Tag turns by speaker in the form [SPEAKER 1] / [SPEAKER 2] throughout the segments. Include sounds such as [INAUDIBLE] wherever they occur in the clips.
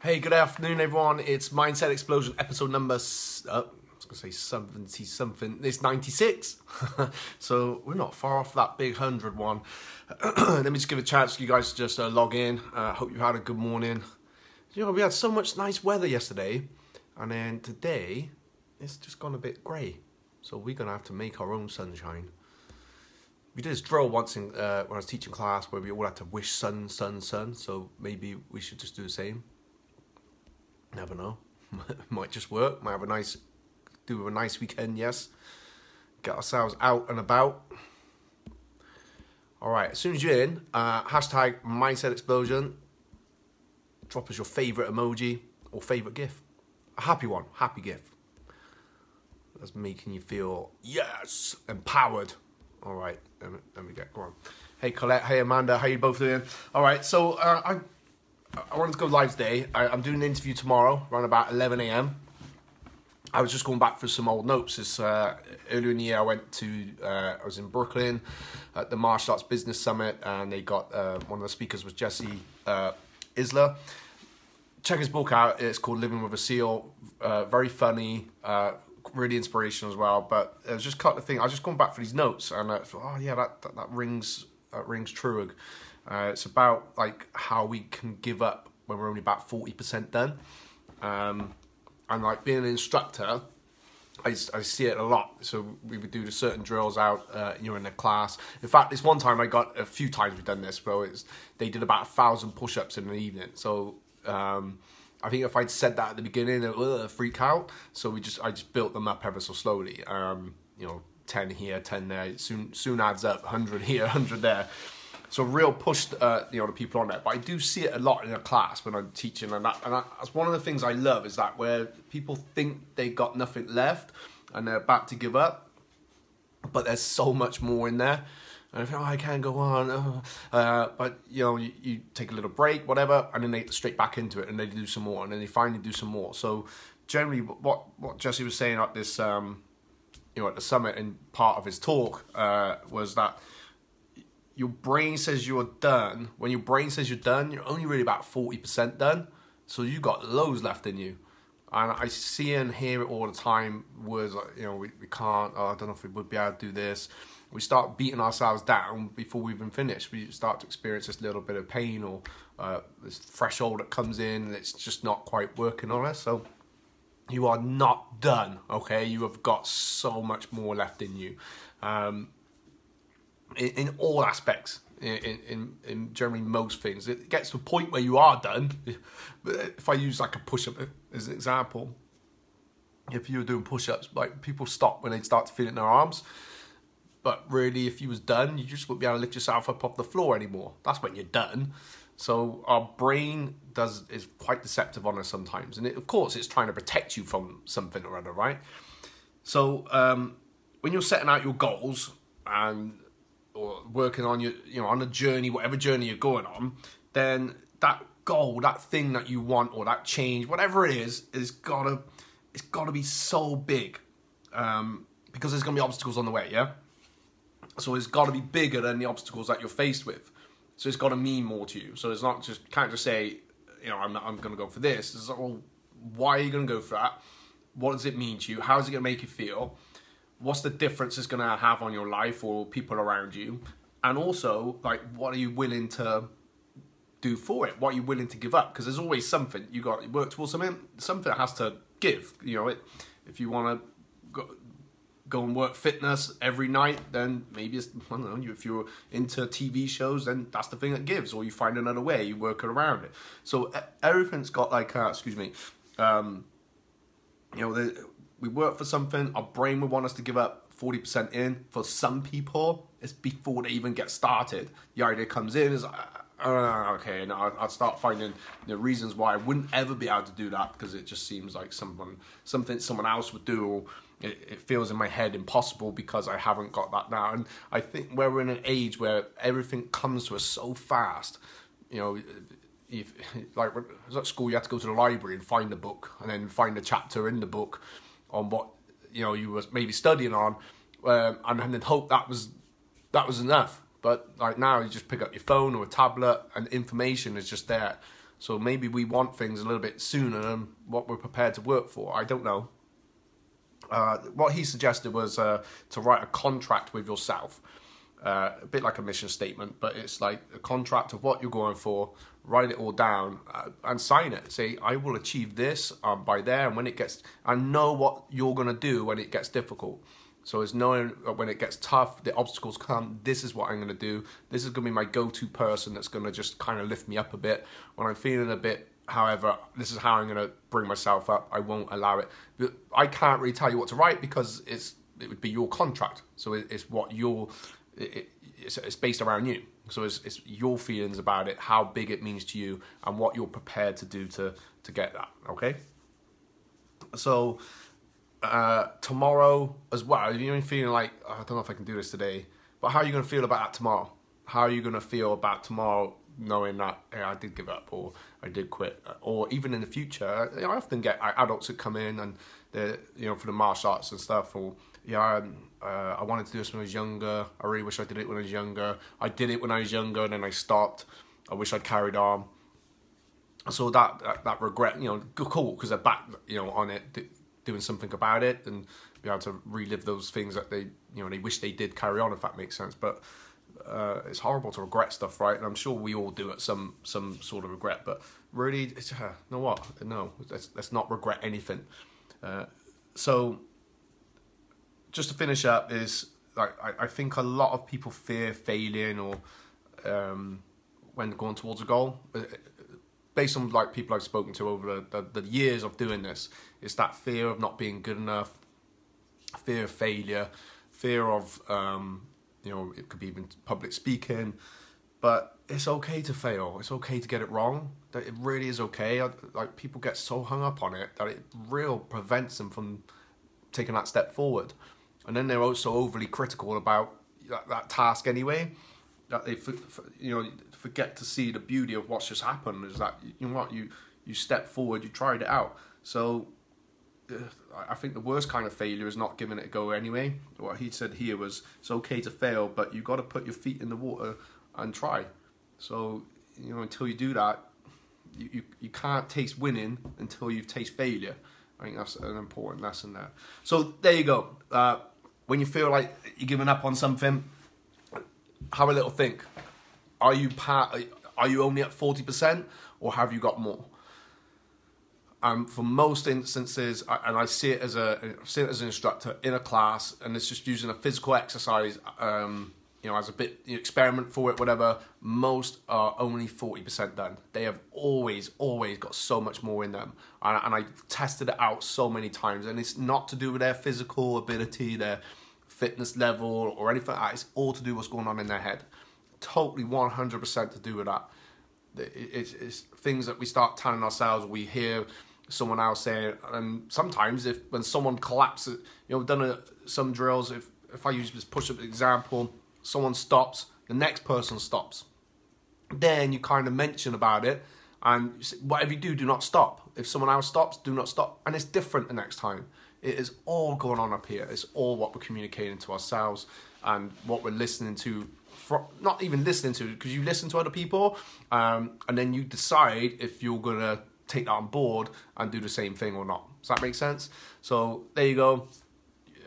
[SPEAKER 1] Hey, good afternoon, everyone. It's Mindset Explosion episode number. Uh, I was gonna say seventy something. It's ninety six, [LAUGHS] so we're not far off that big hundred one. [CLEARS THROAT] Let me just give a chance for you guys to just uh, log in. Uh, hope you had a good morning. You know, we had so much nice weather yesterday, and then today it's just gone a bit grey. So we're gonna have to make our own sunshine. We did this drill once in, uh, when I was teaching class where we all had to wish sun, sun, sun. So maybe we should just do the same. Never know. [LAUGHS] Might just work. Might have a nice, do a nice weekend. Yes. Get ourselves out and about. All right. As soon as you're in, uh, hashtag mindset explosion. Drop us your favorite emoji or favorite GIF. A happy one. Happy GIF. That's making you feel yes empowered. All right. Let me, let me get go on. Hey Colette. Hey Amanda. How you both doing? All right. So uh, I I wanted to go live today. I, I'm doing an interview tomorrow, around about 11 a.m. I was just going back for some old notes. This, uh, earlier in the year, I went to, uh, I was in Brooklyn at the Martial Arts Business Summit, and they got uh, one of the speakers was Jesse uh, Itzler. Check his book out. It's called Living with a Seal. Uh, very funny, uh, really inspirational as well. But it was just couple of things. I was just going back for these notes, and I thought, oh yeah, that that, that rings that rings true. Uh, it's about like how we can give up when we're only about forty percent done, um, and like being an instructor, I, I see it a lot. So we would do the certain drills out, uh, you know, in the class. In fact, this one time I got a few times we've done this, bro. It's they did about a thousand push-ups in an evening. So um, I think if I'd said that at the beginning, it would freak out. So we just I just built them up ever so slowly. Um, you know, ten here, ten there. Soon soon adds up. Hundred [LAUGHS] here, hundred there. So real push, uh, you know, the people on that. But I do see it a lot in a class when I'm teaching, and that, and that, that's one of the things I love is that where people think they got nothing left and they're about to give up, but there's so much more in there. And I think, oh, I can't go on. [LAUGHS] Uh, but you know, you, you take a little break, whatever, and then they straight back into it, and they do some more, and then they finally do some more. So generally, what what Jesse was saying at this, um, you know, at the summit, and part of his talk uh, was that your brain says you're done. When your brain says you're done, you're only really about 40% done. So you got loads left in you. And I see and hear it all the time. Words like, you know, we, we can't, oh, I don't know if we would be able to do this. We start beating ourselves down before we've even finish. We start to experience this little bit of pain or uh, this threshold that comes in and it's just not quite working on us. So you are not done, okay? You have got so much more left in you. Um, in, in all aspects. In, in in generally most things, it gets to a point where you are done. If I use like a push up as an example, if you were doing push ups, like people stop when they start to feel it in their arms. But really, if you was done, you just wouldn't be able to lift yourself up off the floor anymore. That's when you're done. So our brain does is quite deceptive on us sometimes, and it, of course, it's trying to protect you from something or other, right? So um, when you're setting out your goals and or working on your you know on a journey whatever journey you're going on then that goal that thing that you want or that change whatever it is is gotta it's gotta be so big um, because there's gonna be obstacles on the way yeah? So it's gotta be bigger than the obstacles that you're faced with. So it's gotta mean more to you. So it's not just can't just say you know i'm, not, I'm gonna go for this. It's like well why are you gonna go for that? What does it mean to you? How is it gonna make you feel what's the difference it's going to have on your life or people around you? And also like what are you willing to do for it? What are you willing to give up? Because there's always something. You got to work towards something something has to give you know it if you want to go, go and work fitness every night then maybe it's i don't know if you're into tv shows then that's the thing that gives or you find another way you work around it. So everything's got like uh, excuse me um you know the, we work for something, our brain would want us to give up 40% in. For some people, it's before they even get started. The idea comes in is, uh, uh, okay, and I'll, I'll start finding the reasons why I wouldn't ever be able to do that because it just seems like someone, something someone else would do. Or it, it feels in my head impossible because I haven't got that now. And I think we're in an age where everything comes to us so fast, you know, if, like when I was at school, you had to go to the library and find the book, and then find the chapter in the book on what you know you were maybe studying on, um, and then hope that was that was enough. But like now, you just pick up your phone or a tablet, and information is just there. So maybe we want things a little bit sooner than what we're prepared to work for. I don't know. Uh, what he suggested was uh, to write a contract with yourself. Uh, a bit like a mission statement, but it's like a contract of what you're going for. Write it all down uh, and sign it. Say, I will achieve this um, by there, and when it gets, I know what you're gonna do when it gets difficult. So it's knowing when it gets tough, the obstacles come. This is what I'm gonna do. This is gonna be my go-to person that's gonna just kind of lift me up a bit when I'm feeling a bit However, this is how I'm going to bring myself up. I won't allow it. But I can't really tell you what to write because it's it would be your contract. So it's what your it, it's, it's based around you. So it's, it's your feelings about it, how big it means to you, and what you're prepared to do to to get that. Okay. So uh, tomorrow as well, if you're feeling like oh, I don't know if I can do this today, but how are you going to feel about that tomorrow? How are you going to feel about tomorrow knowing that hey, I did give up or I did quit, or even in the future, you know, I often get adults that come in and they you know for the martial arts and stuff, or yeah, uh, I wanted to do this when I was younger. I really wish I did it when I was younger. I did it when I was younger, and then I stopped. I wish I'd carried on. So that that, that regret, you know, cool because they're back, you know, on it, doing something about it, and be able to relive those things that they, you know, they wish they did carry on, if that makes sense. But uh, it's horrible to regret stuff, right? And I'm sure we all do it some some sort of regret. But really, it's, uh, you know what? No, let's let's not regret anything. Uh, so, just to finish up, is like I, I think a lot of people fear failing or um, when going towards a goal. Uh, based on like people I've spoken to over the, the, the years of doing this, it's that fear of not being good enough, fear of failure, fear of um, you know, it could be even public speaking. But it's okay to fail. It's okay to get it wrong. That it really is okay. Like people get so hung up on it that it real prevents them from taking that step forward. And then they're also overly critical about that, that task anyway. That they, you know, forget to see the beauty of what's just happened. Is that you know what you you step forward, you tried it out. So I think the worst kind of failure is not giving it a go anyway. What he said here was it's okay to fail, but you got to put your feet in the water and try. So you know until you do that, you, you, you can't taste winning until you've tasted failure. I think that's an important lesson there. So there you go. Uh, when you feel like you're giving up on something, have a little think. Are you? Are you only at forty percent, or have you got more? Um, for most instances, and I see it as a see it as an instructor in a class, and it's just using a physical exercise, um, you know, as a bit experiment for it, whatever. Most are only forty percent done. They have always, always got so much more in them, and, and I tested it out so many times, and it's not to do with their physical ability, their fitness level, or anything. Like. It's all to do with what's going on in their head. Totally, one hundred percent to do with that. It's, it's things that we start telling ourselves. We hear someone else saying, and sometimes if when someone collapses, you know, done a, some drills. If if I use this push-up example, someone stops, the next person stops. Then you kind of mention about it, and say, whatever you do, do not stop. If someone else stops, do not stop, and it's different the next time. It is all going on up here. It's all what we're communicating to ourselves and what we're listening to not even listening to because you listen to other people um, and then you decide if you're gonna take that on board and do the same thing or not. Does that make sense? So there you go.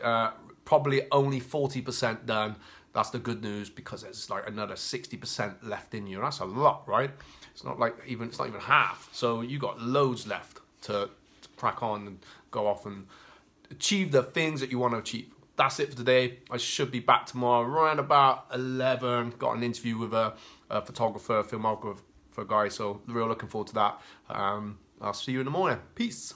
[SPEAKER 1] Uh, probably only 40% done. That's the good news because there's like another 60% left in you. That's a lot, right? It's not like even it's not even half. So you got loads left to, to crack on and go off and achieve the things that you want to achieve. That's it for today. I should be back tomorrow around about 11. Got an interview with a, a photographer, filmographer, for guys. So real looking forward to that. Um, I'll see you in the morning. Peace.